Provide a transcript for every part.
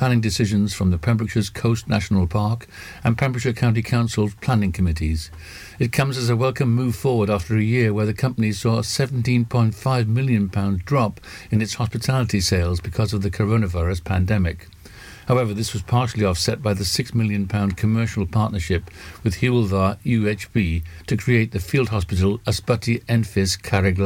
planning decisions from the Pembrokeshire's Coast National Park and Pembrokeshire County Council's planning committees. It comes as a welcome move forward after a year where the company saw a £17.5 million drop in its hospitality sales because of the coronavirus pandemic. However, this was partially offset by the £6 million commercial partnership with Hywel UHB to create the field hospital Ysbyty Enfys Carreg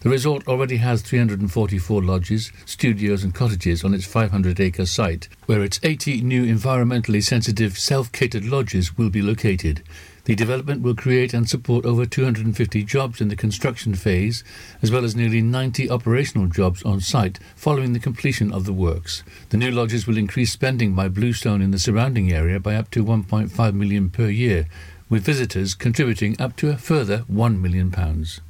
The resort already has 344 lodges, studios, and cottages on its 500 acre site, where its 80 new environmentally sensitive self catered lodges will be located. The development will create and support over 250 jobs in the construction phase, as well as nearly 90 operational jobs on site following the completion of the works. The new lodges will increase spending by Bluestone in the surrounding area by up to 1.5 million per year, with visitors contributing up to a further 1 million pounds.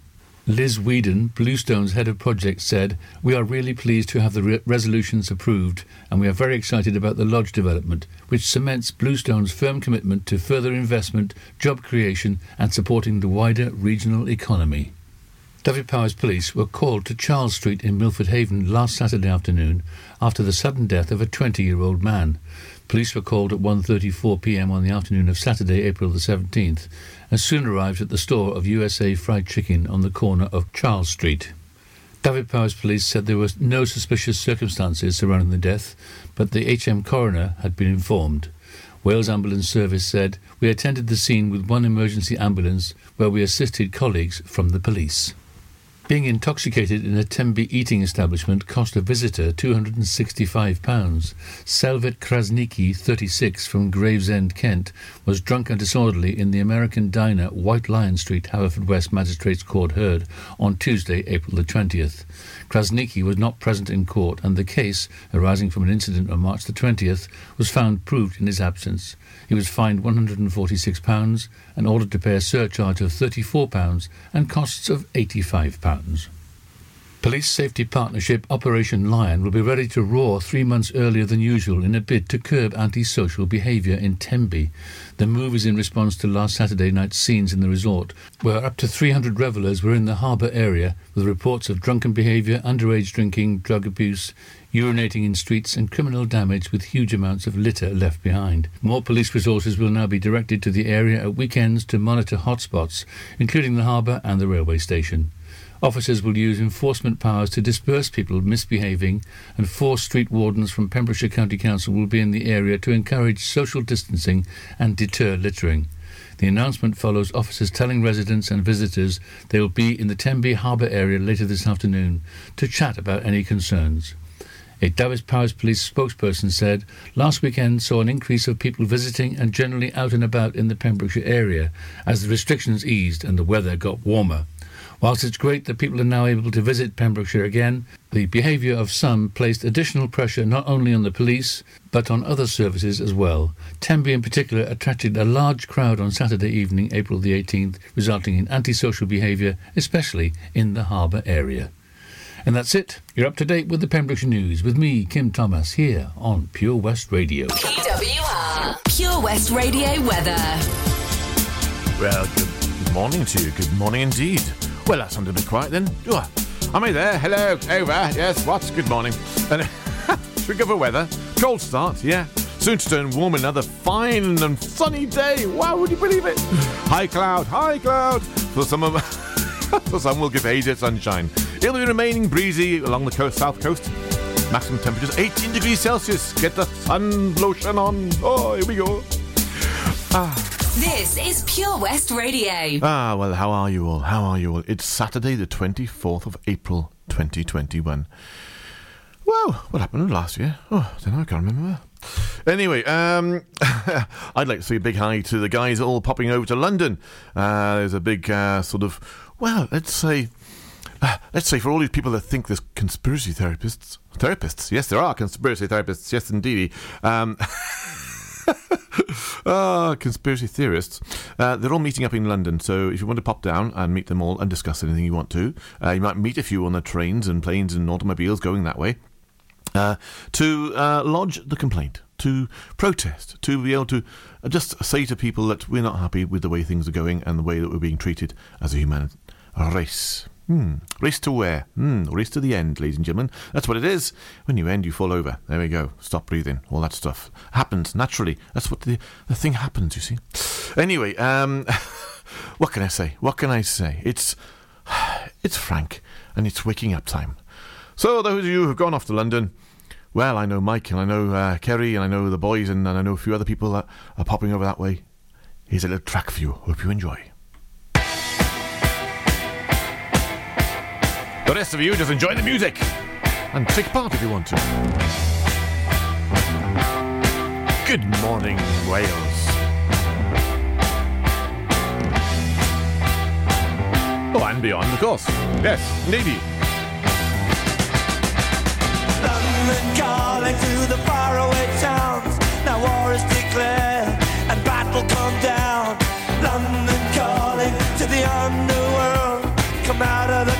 Liz Whedon, Bluestone's head of project, said, We are really pleased to have the re- resolutions approved, and we are very excited about the lodge development, which cements Bluestone's firm commitment to further investment, job creation, and supporting the wider regional economy. Dyfed-Powys police were called to Charles Street in Milford Haven last Saturday afternoon after the sudden death of a 20 year old man. Police were called at 1.34 pm on the afternoon of Saturday, April the 17th, and soon arrived at the store of USA Fried Chicken on the corner of Charles Street. Dyfed-Powys police said there were no suspicious circumstances surrounding the death, but the HM coroner had been informed. Wales Ambulance Service said, We attended the scene with one emergency ambulance where we assisted colleagues from the police. Being intoxicated in a Tenby eating establishment cost a visitor £265. Selvet Krasniki, 36, from Gravesend, Kent, was drunk and disorderly in the American diner White Lion Street, Haverfordwest Magistrates Court heard on Tuesday, April the 20th. Krasniki was not present in court, and the case, arising from an incident on March the 20th, was found proved in his absence. He was fined £146 and ordered to pay a surcharge of £34 and costs of £85. Police Safety Partnership Operation Lion will be ready to roar three months earlier than usual in a bid to curb antisocial behaviour in Tenby. The move is in response to last Saturday night's scenes in the resort, where up to 300 revellers were in the harbour area with reports of drunken behaviour, underage drinking, drug abuse, urinating in streets, and criminal damage with huge amounts of litter left behind. More police resources will now be directed to the area at weekends to monitor hotspots, including the harbour and the railway station. Officers will use enforcement powers to disperse people misbehaving, and four street wardens from Pembrokeshire County Council will be in the area to encourage social distancing and deter littering. The announcement follows officers telling residents and visitors they will be in the Tenby Harbour area later this afternoon to chat about any concerns. A Dyfed-Powys police spokesperson said last weekend saw an increase of people visiting and generally out and about in the Pembrokeshire area as the restrictions eased and the weather got warmer. Whilst it's great that people are now able to visit Pembrokeshire again, the behaviour of some placed additional pressure not only on the police, but on other services as well. Tenby in particular attracted a large crowd on Saturday evening, April the 18th, resulting in antisocial behaviour, especially in the harbour area. And that's it. You're up to date with the Pembrokeshire News with me, Kim Thomas, here on Pure West Radio. PWR. Pure West Radio weather. Well, good morning to you. Good morning indeed. Well, that sounded a bit quiet then. Oh, am I there? Hello. Over. Yes. What? Good morning. And go for weather? Cold start. Yeah. Soon to turn warm another fine and sunny day. Wow, would you believe it? High cloud, high cloud. For some of for some will give age sunshine. It'll be remaining breezy along the coast, south coast. Maximum temperatures 18 degrees Celsius. Get the sun lotion on. Oh, here we go. Ah. This is Pure West Radio. Ah, well, how are you all? How are you all? It's Saturday, the 24th of April, 2021. Well, what happened last year? Oh, I don't know, I can't remember. Anyway, um, I'd like to say a big hi to the guys all popping over to London. Uh, there's a big uh, sort of, well, let's say uh, let's say for all these people that think there's conspiracy therapists, therapists, yes, there are conspiracy therapists, yes, indeed. Um, ah, conspiracy theorists. Uh, they're all meeting up in London, so if you want to pop down and meet them all and discuss anything you want to, uh, you might meet a few on the trains and planes and automobiles going that way. Uh, to uh, lodge the complaint, to protest, to be able to just say to people that we're not happy with the way things are going and the way that we're being treated as a human race. Hmm. Race to where? Hmm. Race to the end, ladies and gentlemen. That's what it is. When you end, you fall over. There we go. Stop breathing. All that stuff happens naturally. That's what the the thing happens. You see. Anyway, um, what can I say? What can I say? It's it's Frank, and it's waking up time. So those of you who've gone off to London, well, I know Mike, and I know uh, Kerry, and I know the boys, and, and I know a few other people that are popping over that way. Here's a little track for you. Hope you enjoy. The rest of you just enjoy the music and take part if you want to. Good morning, Wales. Oh, and beyond, of course. Yes, indeed. London calling to the faraway towns. Now war is declared and battle come down. London calling to the underworld. Come out of the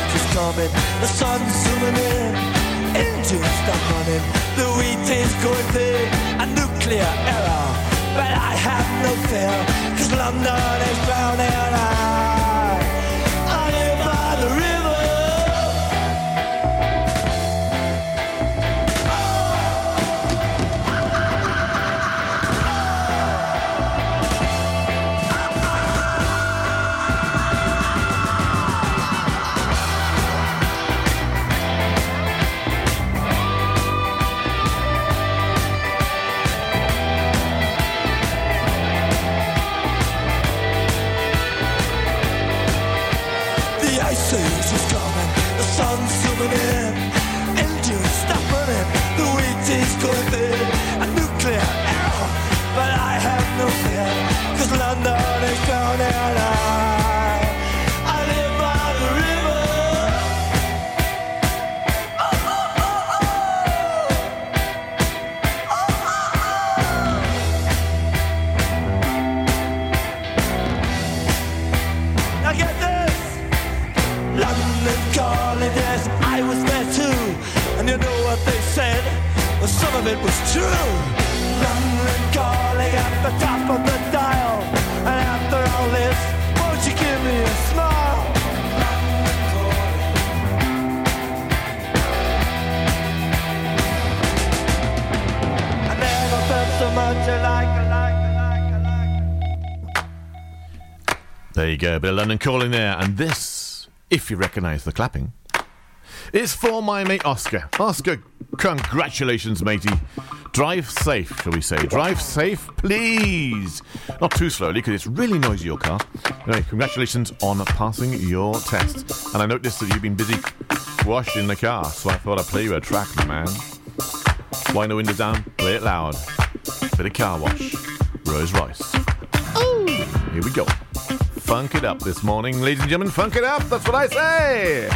coming, the sun's zooming in. Engines stop running, the wheat is going thin. A nuclear error, but I have no fear, cause London is drowning. I, bit of London calling there. And this, if you recognise the clapping, is for my mate Oscar. Oscar, congratulations, matey. Drive safe, shall we say. Drive safe, please. Not too slowly, because it's really noisy, your car. Anyway, congratulations on passing your test. And I noticed that you've been busy washing the car, so I thought I'd play you a track, my man. Wind the window down, play it loud. Bit of car wash. Rose Royce. Here we go. Funk it up this morning, ladies and gentlemen. Funk it up. That's what I say.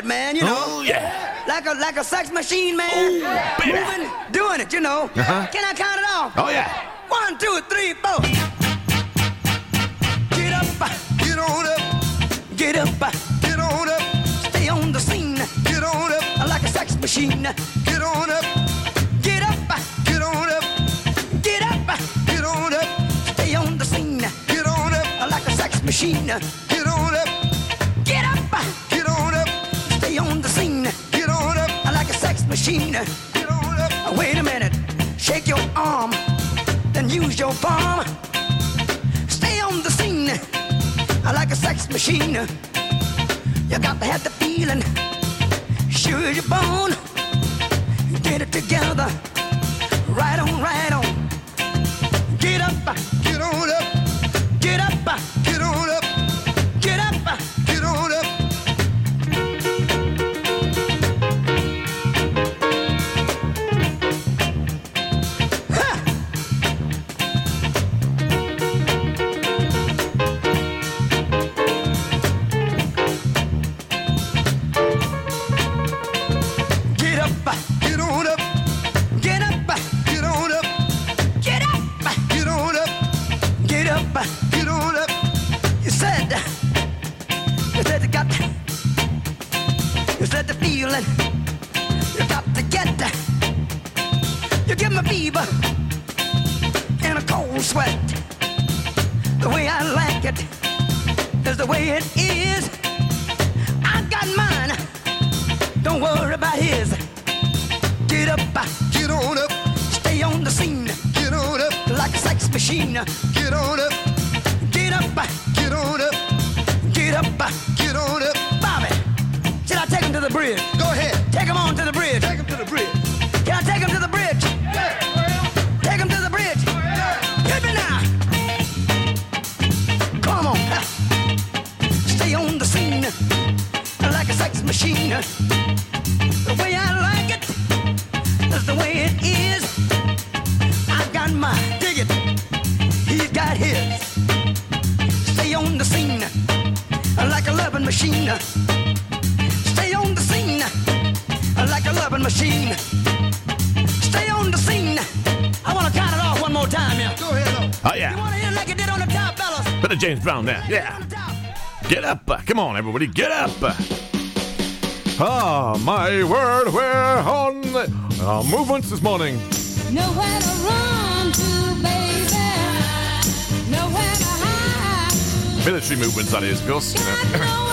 man. You know. Oh, yeah. Like a like a sex machine, man. Oh, Moving, doing it. You know. Uh-huh. Can I count it off? Oh yeah. One, two, three, four. Get up. Get on up. Get up. Get on up. Stay on the scene. Get on up. Like a sex machine. Get on up. Get up. Get on up. Get up. Get on up. Stay on the scene. Get on up. Like a sex machine. machine. Wait a minute, shake your arm, then use your palm. Stay on the scene like a sex machine. You got to have the feeling, sure your bone. Get it together, right on, right on. Get up, get on up, get up, get on. everybody get up! Ah, my word, we're on our movements this morning. Nowhere to run to, baby. Nowhere to hide. Military movements, that is, of course. You know.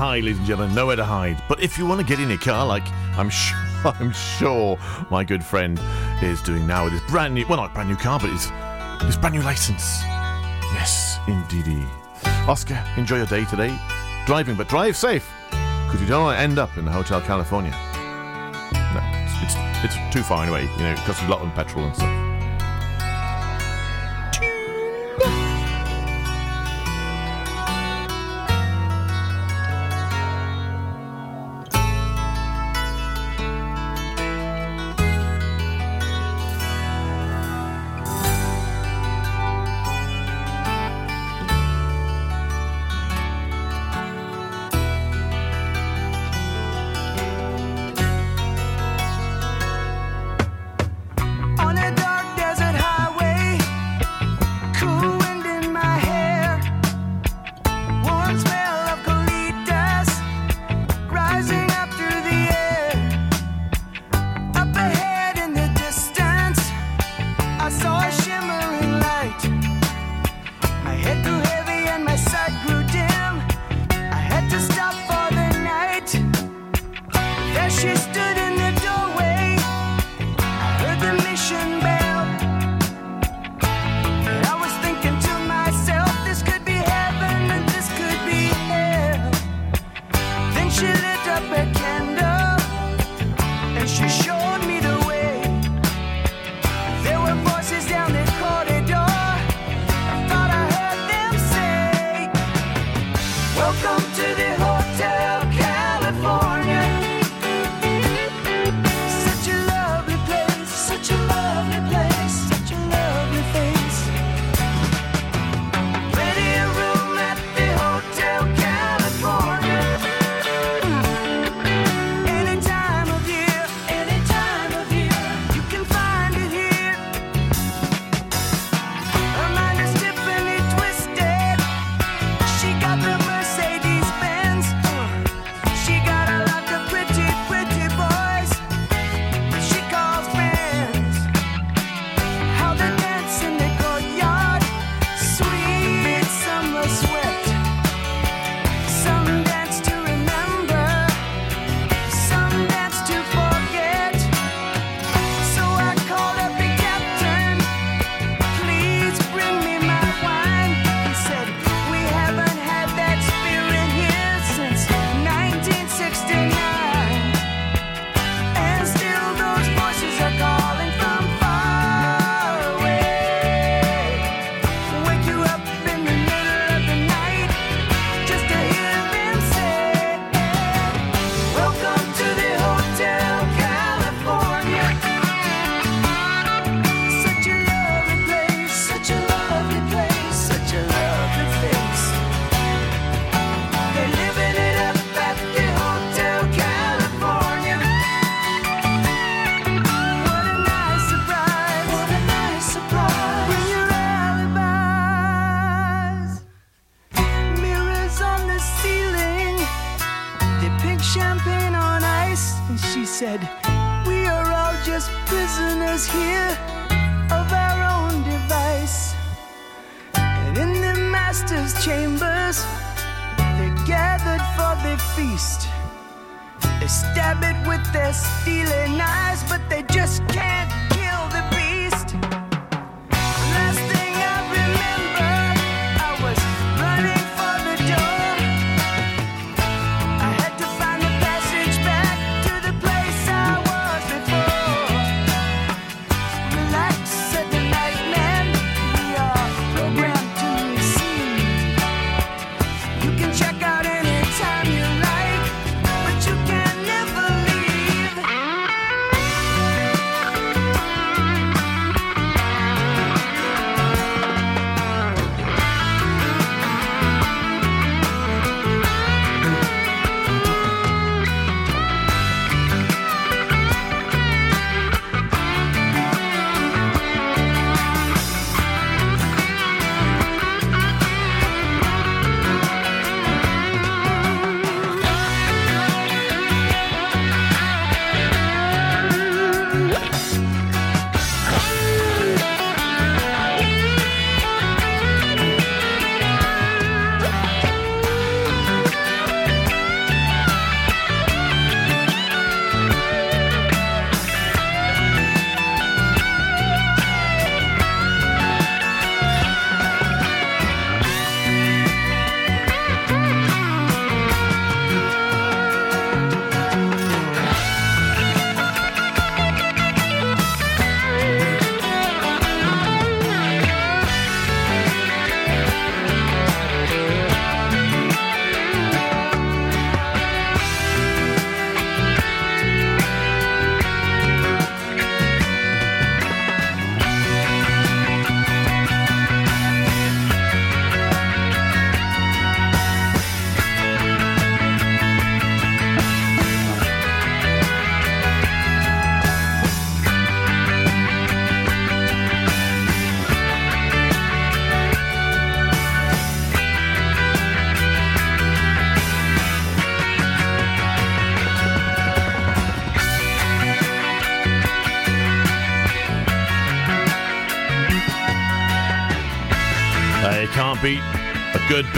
hide, ladies and gentlemen. Nowhere to hide. But if you want to get in your car, like I'm sure, I'm sure my good friend is doing now with his brand new, well, not brand new car, but his his brand new license. Yes, indeed. Oscar, enjoy your day today. Driving, but drive safe, because you don't want to end up in the Hotel California. No, it's, it's, it's too far anyway. You know, it costs a lot on petrol and stuff. you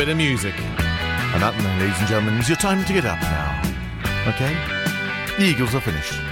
bit of music. And that, ladies and gentlemen, is your time to get up now. Okay? The Eagles are finished.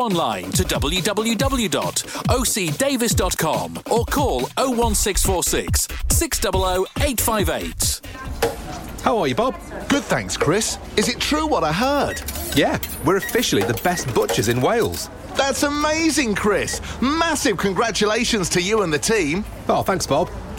online to www.ocdavis.com or call 01646 600 858. How are you, Bob? Good, thanks, Chris. Is it true what I heard? Yeah, we're officially the best butchers in Wales. That's amazing, Chris. Massive congratulations to you and the team. Oh, thanks, Bob.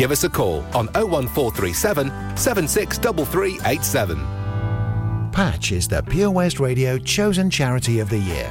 Give us a call on 01437 763387. Patch is the Pure West Radio chosen charity of the year.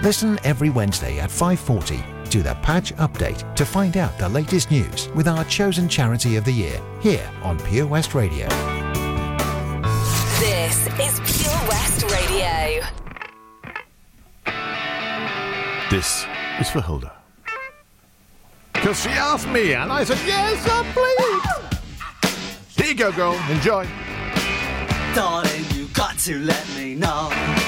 Listen every Wednesday at 5:40 to the Patch Update to find out the latest news with our chosen charity of the year here on Pure West Radio. This is Pure West Radio. This is for Hilda. Because she asked me, and I said, yes, I'm pleased. Here you go, girl. Enjoy. Darling, you got to let me know.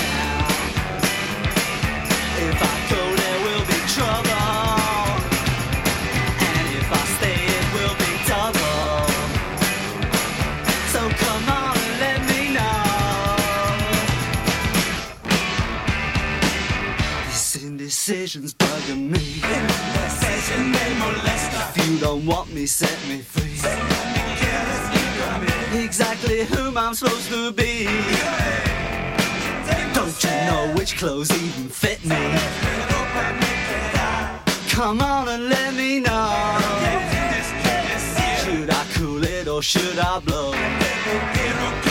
This indecision's bugging me. If you don't want me, set me free. Exactly whom I'm supposed to be. Don't you know which clothes even fit me? Come on and let me know. Should I cool it or should I blow?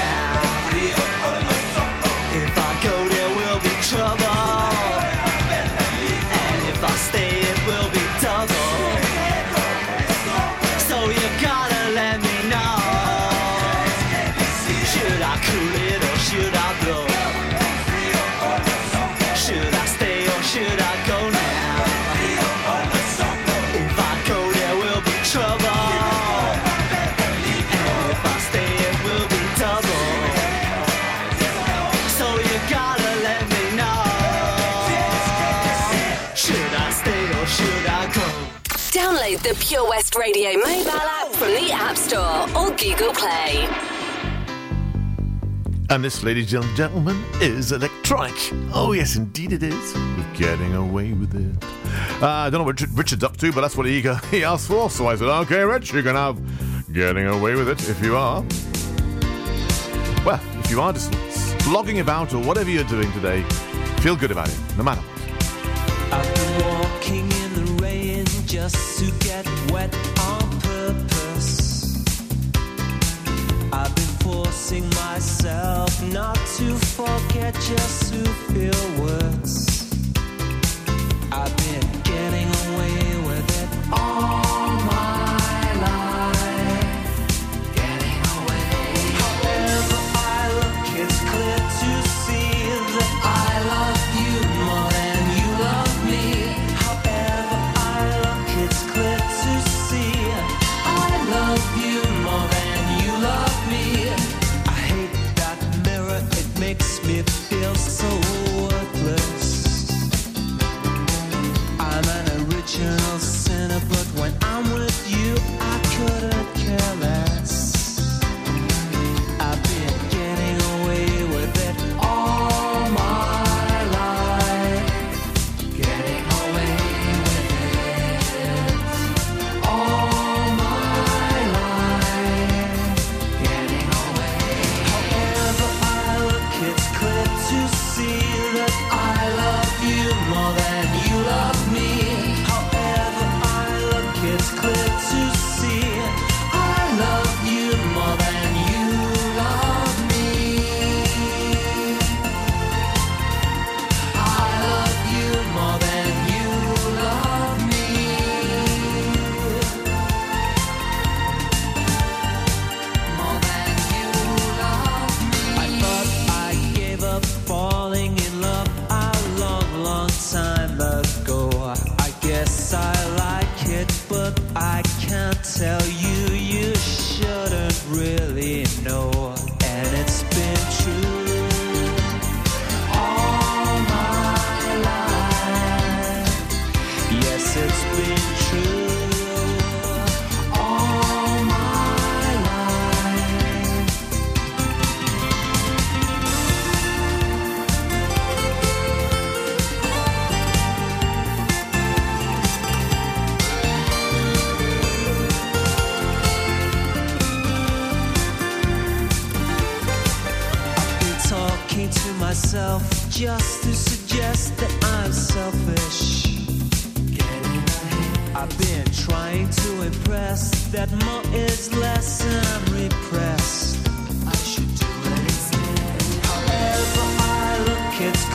The Pure West Radio mobile app from the App Store or Google Play. And this, ladies and gentlemen, is electronic. Oh, yes, indeed it is. With getting away with it. Uh, I don't know what Richard's up to, but that's what he, he asked for. So I said, okay, Rich, you can have getting away with it if you are. Well, if you are just slogging about or whatever you're doing today, feel good about it, no matter what. Just to get wet on purpose. I've been forcing myself not to forget just to feel worse. I've been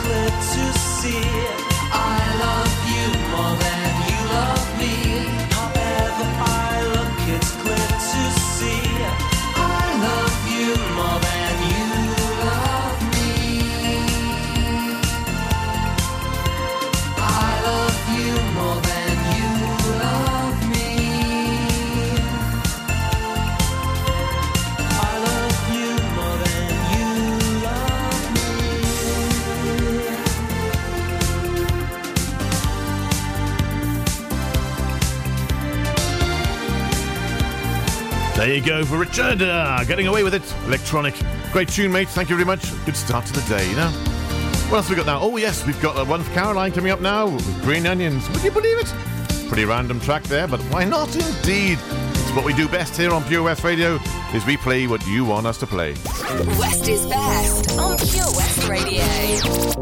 to see go for Richard. Uh, getting away with it. Electronic. Great tune, mate. Thank you very much. Good start to the day, you know. What else have we got now? Oh, yes, we've got uh, one for Caroline coming up now with Green Onions. Would you believe it? Pretty random track there, but why not indeed? It's what we do best here on Pure West Radio is we play what you want us to play. West is best on Pure West Radio.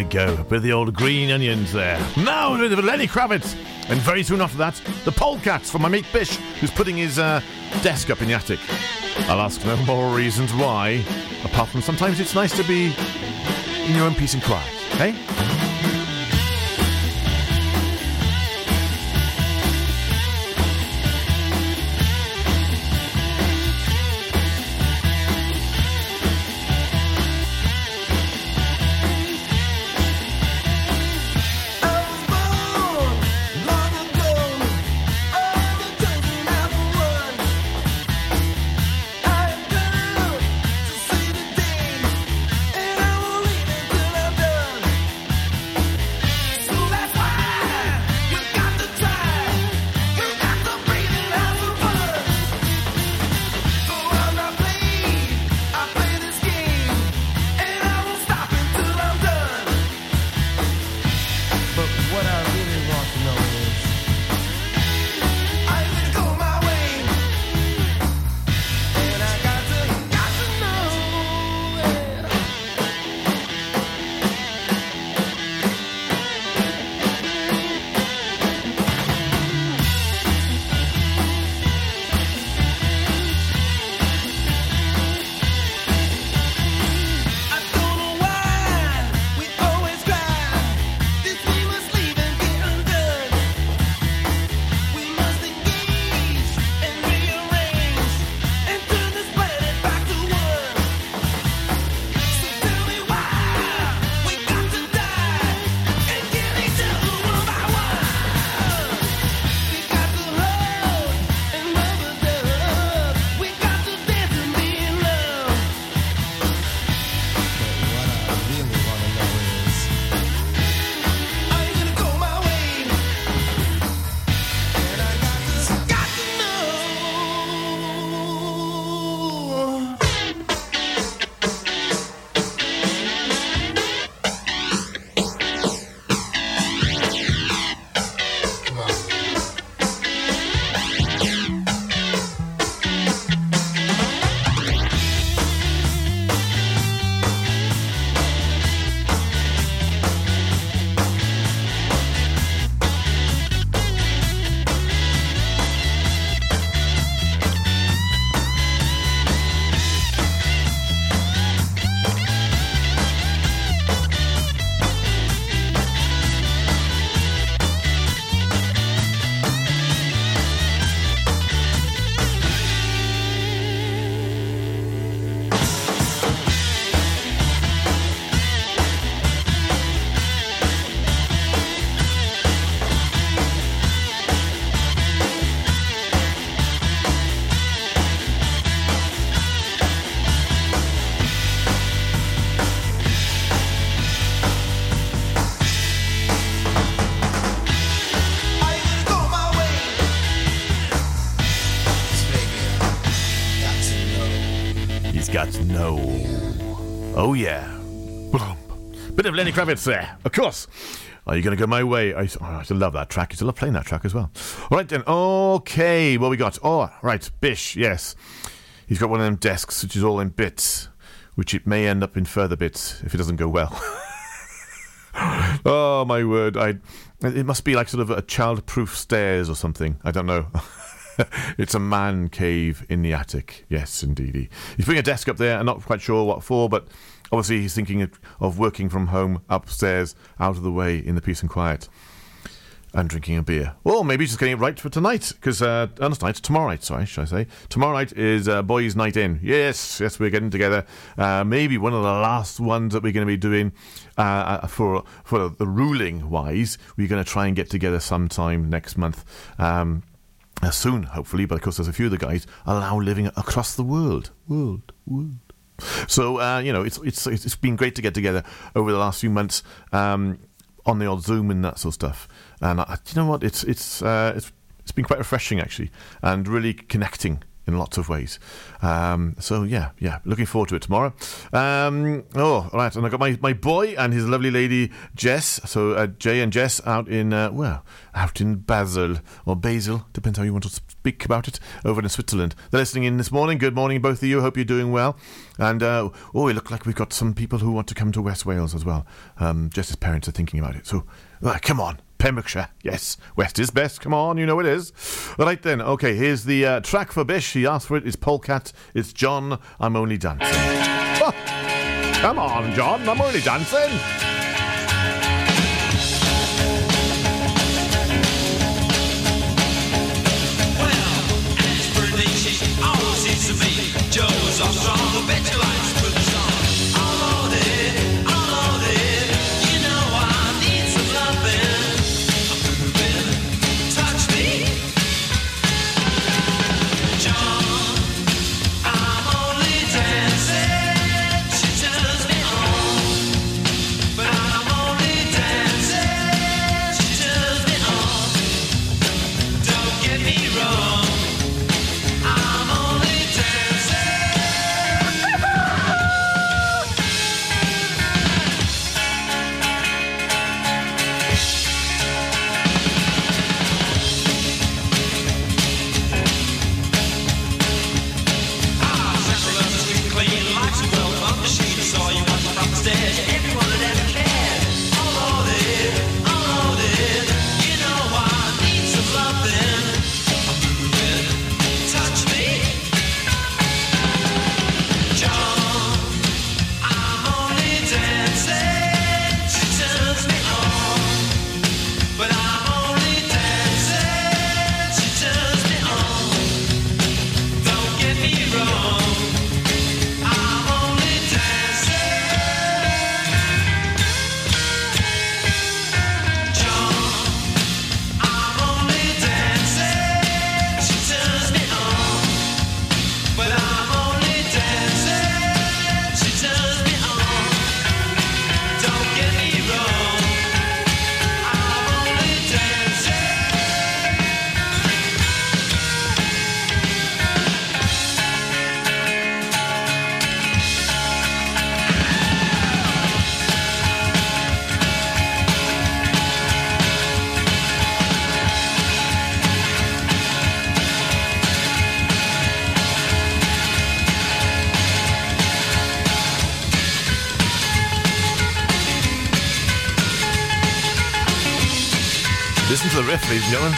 You go. A bit of the old green onions there. Now, a bit of Lenny Kravitz. And very soon after that, the polecats from my mate Bish, who's putting his uh, desk up in the attic. I'll ask no more reasons why, apart from sometimes it's nice to be in your own peace and quiet. Hey? Kravitz there, of course. Are you going to go my way? I, oh, I love that track. I to love playing that track as well. All right, then. Okay, what we got? Oh, right. Bish, yes. He's got one of them desks which is all in bits, which it may end up in further bits if it doesn't go well. oh, my word. I, it must be like sort of a child-proof stairs or something. I don't know. it's a man cave in the attic. Yes, indeed. He's putting a desk up there. I'm not quite sure what for, but obviously he's thinking of, working from home upstairs, out of the way, in the peace and quiet, and drinking a beer. Or maybe just getting it right for tonight, because uh, uh, not tonight, tomorrow night. Sorry, should I say? Tomorrow night is uh, boys' night in. Yes, yes, we're getting together. Uh, maybe one of the last ones that we're going to be doing uh, uh, for for the ruling wise. We're going to try and get together sometime next month. Um, uh, soon, hopefully, but of course, there's a few of the guys are now living across the world. World, world. So uh, you know, it's it's it's been great to get together over the last few months um, on the old Zoom and that sort of stuff. And uh, you know what? It's it's uh, it's it's been quite refreshing actually, and really connecting in lots of ways. Um, so yeah, yeah, looking forward to it tomorrow. Um, oh, right, and I got my, my boy and his lovely lady Jess. So uh, Jay and Jess out in uh, well, out in Basel or Basel, depends how you want to speak about it. Over in Switzerland, they're listening in this morning. Good morning, both of you. Hope you're doing well. And uh, oh, it looked like we've got some people who want to come to West Wales as well. Um, Jess's parents are thinking about it. So come on. Pembrokeshire, yes. West is best, come on, you know it is. Right then, okay, here's the uh, track for Bish. He asked for it, it's Polecat, it's John, I'm Only Dancing. Come on, John, I'm only dancing. Listen to the riff, ladies and gentlemen.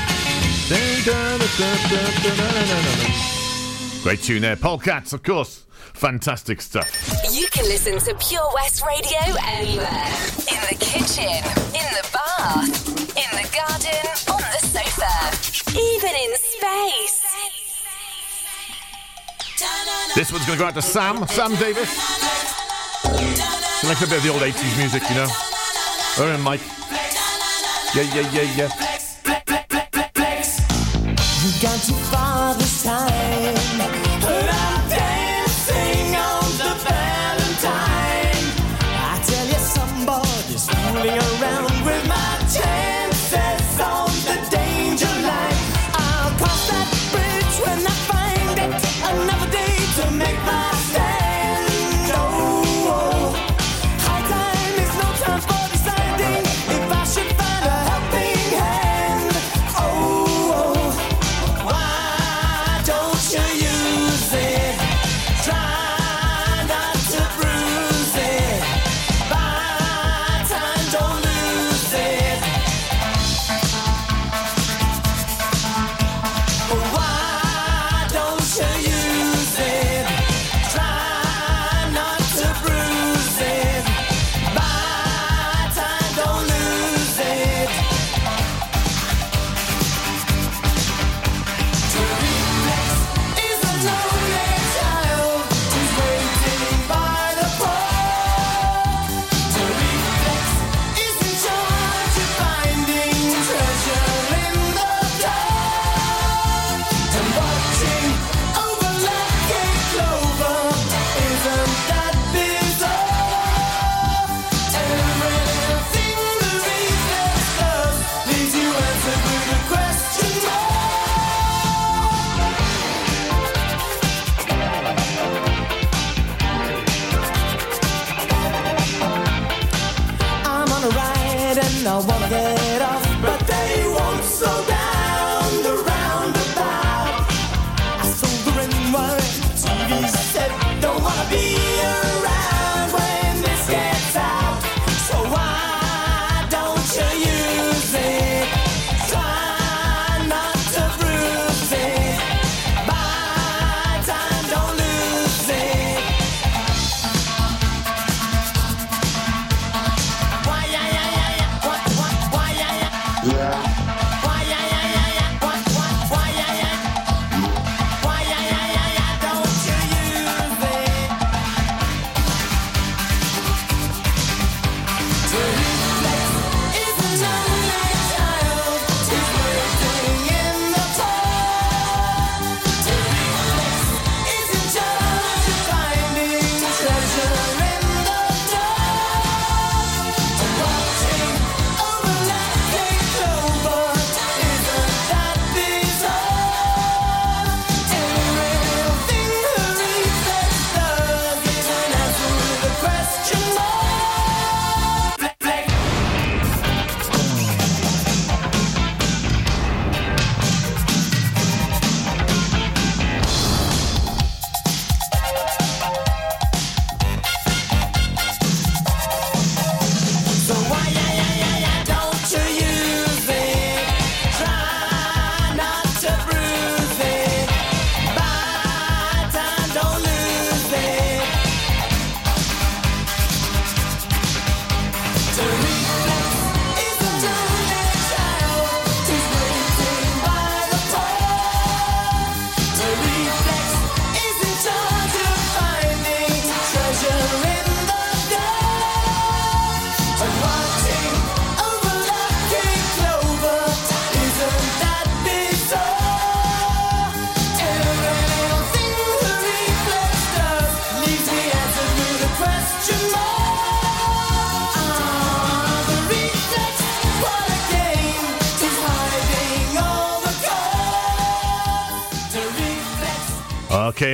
Great tune there. Polecats, of course. Fantastic stuff. You can listen to Pure West Radio anywhere. In the kitchen, in the bath, in the garden, on the sofa, even in space. This one's going to go out to Sam, Sam Davis. She likes a bit of the old 80s music, you know. Oh, Her and Mike. Yeah, yeah, yeah, yeah. You got too far this time.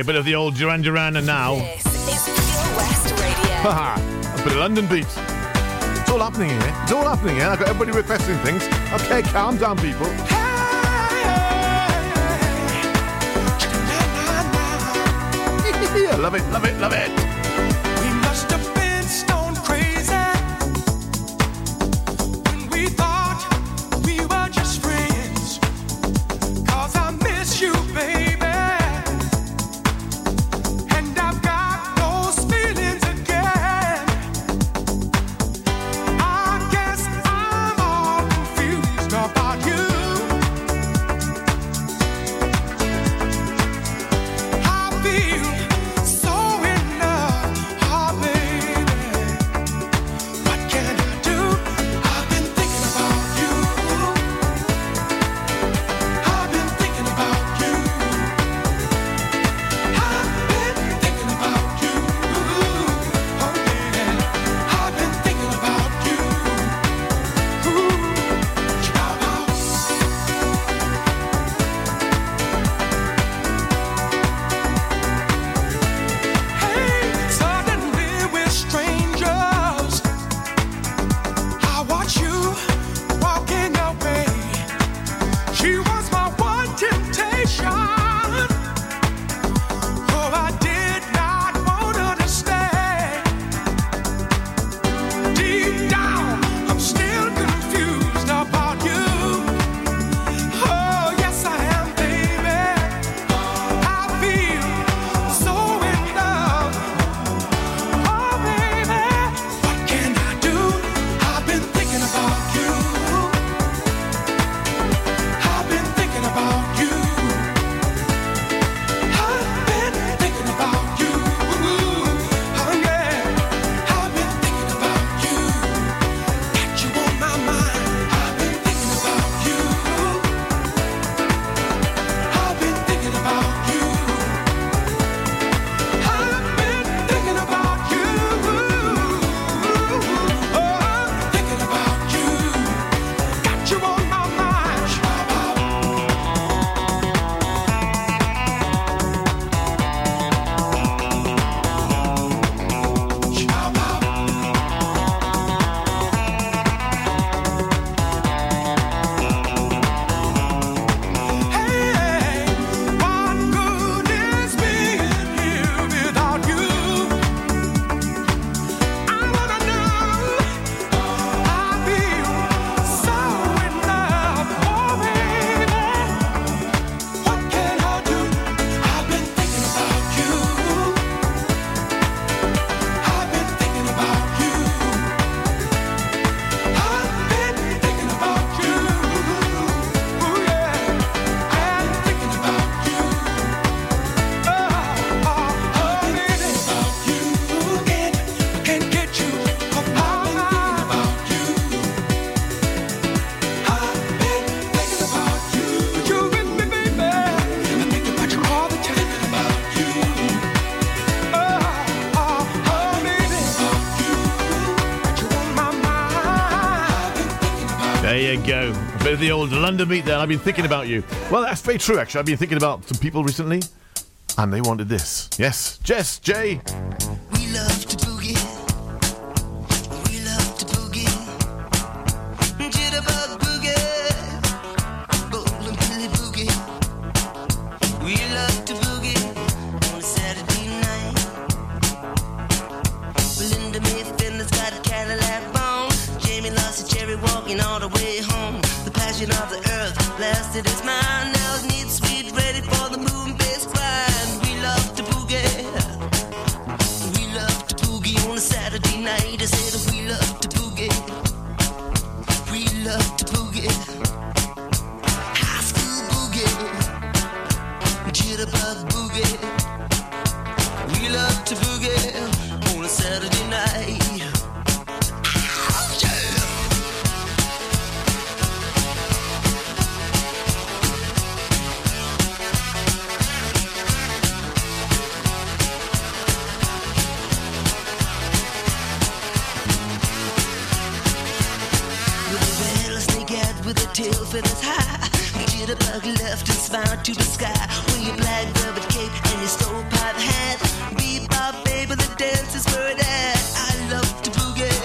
bit of the old Duran Duran and now. This is Pure West Radio. Haha, a bit of Londonbeat. It's all happening here. It's all happening here. I've got everybody requesting things. Okay, calm down, people. Hey, love it, love it, love it. The old Londonbeat there. I've been thinking about you. Well, that's very true, actually. I've been thinking about some people recently, and they wanted this. Yes, Jess, Jay. Feathers high. Jitterbug left and smiled to the sky. With your black velvet cape and your stovepipe hat. Bebop, baby, the dance is where it at. I love to boogie.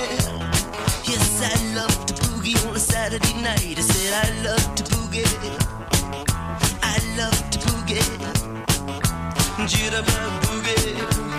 Yes, I love to boogie on a Saturday night. I said I love to boogie. I love to boogie. Jitterbug boogie.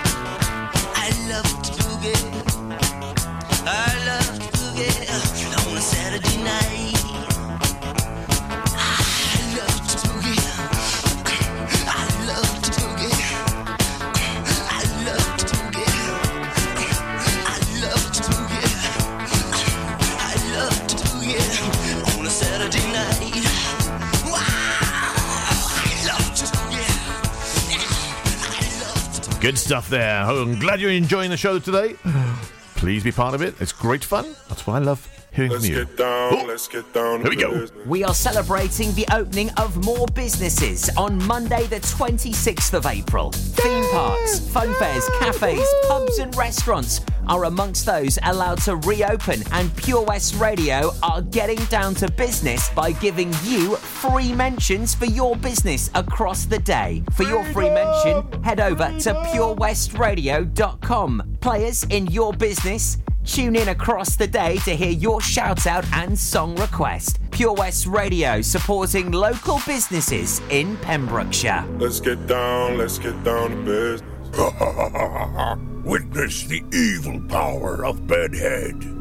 Good stuff there. Oh, I'm glad you're enjoying the show today. Please be part of it. It's great fun. That's what I love hearing from you. down, let's get down Here we go. We are celebrating the opening of more businesses on Monday, the 26th of April. Theme parks, fun fairs, cafes, pubs, and restaurants are amongst those allowed to reopen, and Pure West Radio are getting down to business by giving you free mentions for your business across the day. For your free mention, head over to purewestradio.com. Players in your business, Tune in across the day to hear your shout out and song request. Pure West Radio supporting local businesses in Pembrokeshire. Let's get down, let's get down to business. Witness the evil power of Bedhead.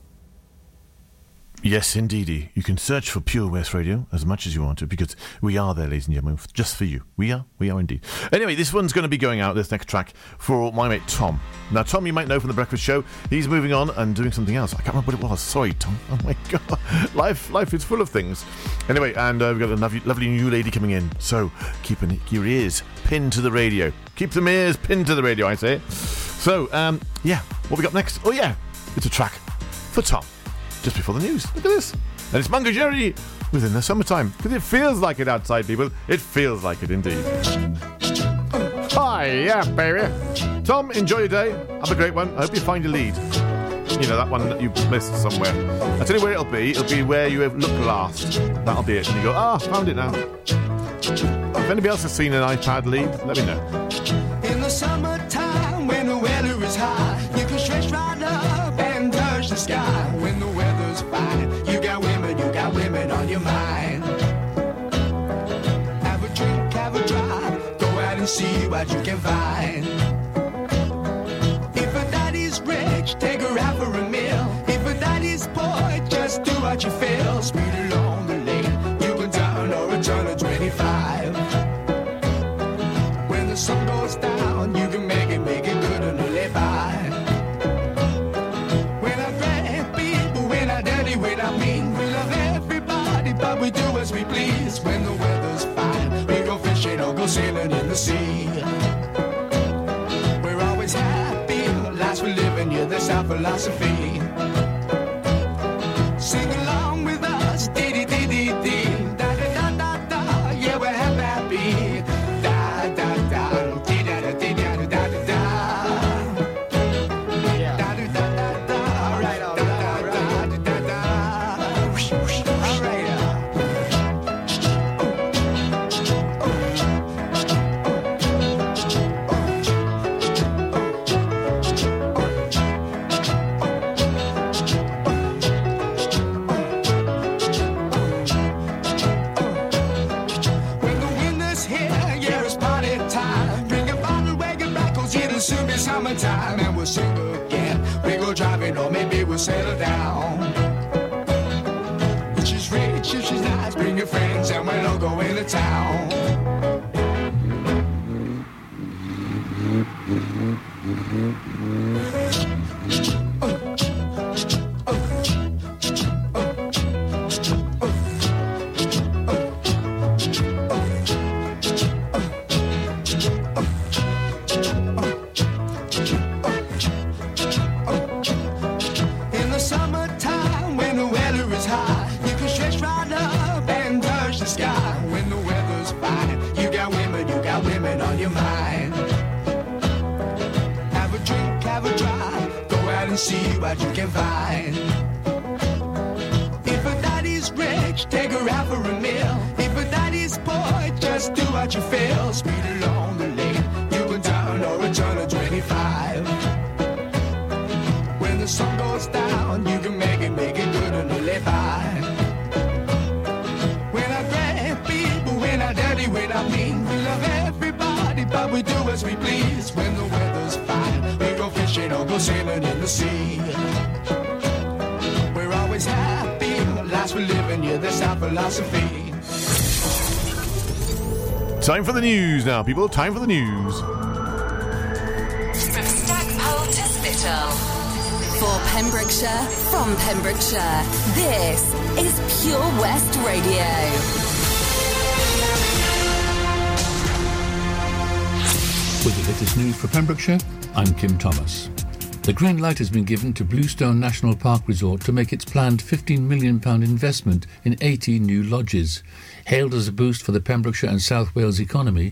Yes, indeedy. You can search for Pure West Radio as much as you want to because we are there, ladies and gentlemen, just for you. We are, we are indeed. Anyway, this one's going to be going out, this next track, for my mate Tom. Now, Tom, you might know from The Breakfast Show, he's moving on and doing something else. I can't remember what it was. Sorry, Tom. Oh my God. Life life is full of things. Anyway, and uh, we've got a lovely, lovely new lady coming in. So keep your ears pinned to the radio. Keep them ears pinned to the radio, I say. So, um, yeah, what we got next? Oh, yeah, it's a track for Tom just before the news. Look at this. And it's Mungo Jerry within the summertime. Because it feels like it outside, people. It feels like it indeed. Hi. Ah, yeah, baby. Tom, enjoy your day. Have a great one. I hope you find your lead. You know, that one that you've missed somewhere. I'll tell you where it'll be. It'll be where you have looked last. That'll be it. And you go, ah, found it now. If anybody else has seen an iPad lead, let me know. And see what you can find. If a daddy's rich, take her out for a meal. If a daddy's poor, just do what you feel. Sailing in the sea. We're always happy, lives we live in, yeah, that's our philosophy. Down. If she's rich, if she's nice, bring your friends, and we'll all go into town. In news now, people. Time for the news. From Stackpole to Spittal. For Pembrokeshire, from Pembrokeshire, this is Pure West Radio. With the latest news for Pembrokeshire, I'm Kim Thomas. The green light has been given to Bluestone National Park Resort to make its planned £15 million investment in 80 new lodges. Hailed as a boost for the Pembrokeshire and South Wales economy,